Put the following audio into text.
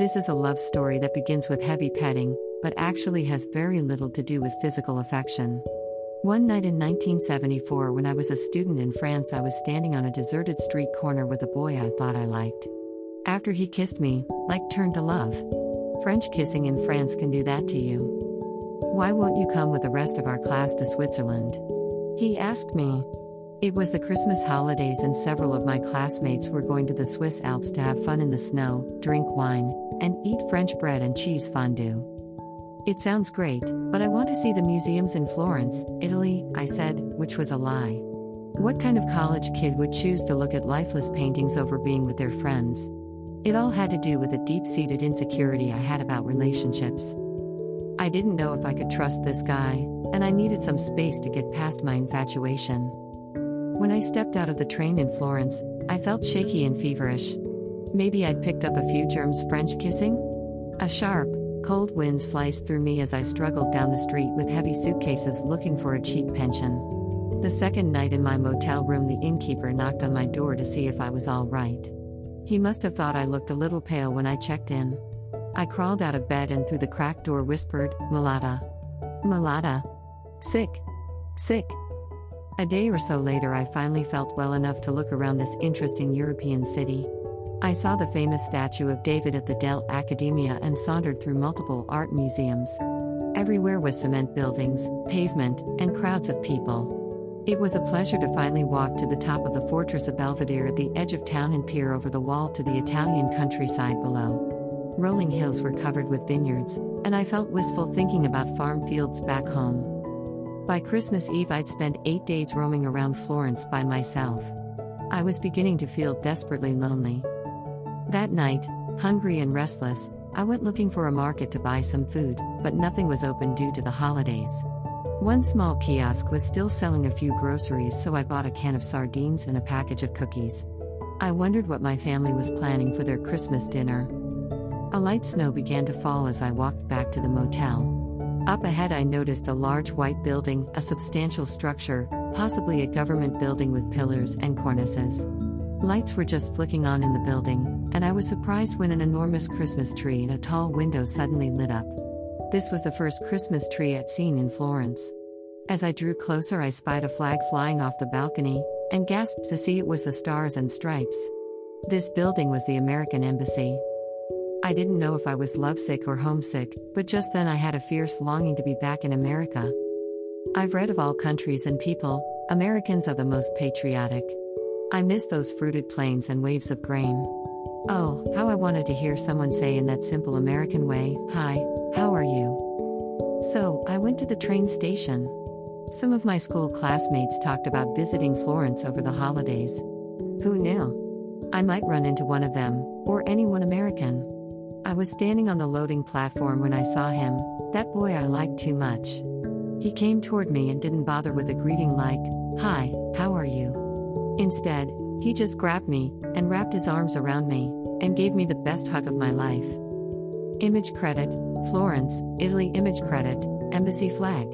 This is a love story that begins with heavy petting, but actually has very little to do with physical affection. One night in 1974, when I was a student in France, I was standing on a deserted street corner with a boy I thought I liked. After he kissed me, like turned to love. French kissing in France can do that to you. Why won't you come with the rest of our class to Switzerland? He asked me. It was the Christmas holidays, and several of my classmates were going to the Swiss Alps to have fun in the snow, drink wine, and eat French bread and cheese fondue. It sounds great, but I want to see the museums in Florence, Italy, I said, which was a lie. What kind of college kid would choose to look at lifeless paintings over being with their friends? It all had to do with a deep seated insecurity I had about relationships. I didn't know if I could trust this guy, and I needed some space to get past my infatuation. When I stepped out of the train in Florence, I felt shaky and feverish. Maybe I'd picked up a few germs French kissing? A sharp, cold wind sliced through me as I struggled down the street with heavy suitcases looking for a cheap pension. The second night in my motel room, the innkeeper knocked on my door to see if I was all right. He must have thought I looked a little pale when I checked in. I crawled out of bed and through the cracked door whispered, Mulata. Mulata. Sick. Sick. A day or so later, I finally felt well enough to look around this interesting European city. I saw the famous statue of David at the Dell Accademia and sauntered through multiple art museums. Everywhere was cement buildings, pavement, and crowds of people. It was a pleasure to finally walk to the top of the Fortress of Belvedere at the edge of town and peer over the wall to the Italian countryside below. Rolling hills were covered with vineyards, and I felt wistful thinking about farm fields back home. By Christmas Eve, I'd spent eight days roaming around Florence by myself. I was beginning to feel desperately lonely. That night, hungry and restless, I went looking for a market to buy some food, but nothing was open due to the holidays. One small kiosk was still selling a few groceries, so I bought a can of sardines and a package of cookies. I wondered what my family was planning for their Christmas dinner. A light snow began to fall as I walked back to the motel. Up ahead, I noticed a large white building, a substantial structure, possibly a government building with pillars and cornices. Lights were just flicking on in the building, and I was surprised when an enormous Christmas tree in a tall window suddenly lit up. This was the first Christmas tree I'd seen in Florence. As I drew closer, I spied a flag flying off the balcony, and gasped to see it was the Stars and Stripes. This building was the American Embassy. I didn't know if I was lovesick or homesick, but just then I had a fierce longing to be back in America. I've read of all countries and people, Americans are the most patriotic. I miss those fruited plains and waves of grain. Oh, how I wanted to hear someone say in that simple American way, Hi, how are you? So, I went to the train station. Some of my school classmates talked about visiting Florence over the holidays. Who knew? I might run into one of them, or anyone American. I was standing on the loading platform when I saw him, that boy I liked too much. He came toward me and didn't bother with a greeting like, Hi, how are you? Instead, he just grabbed me and wrapped his arms around me and gave me the best hug of my life. Image credit Florence, Italy. Image credit Embassy flag.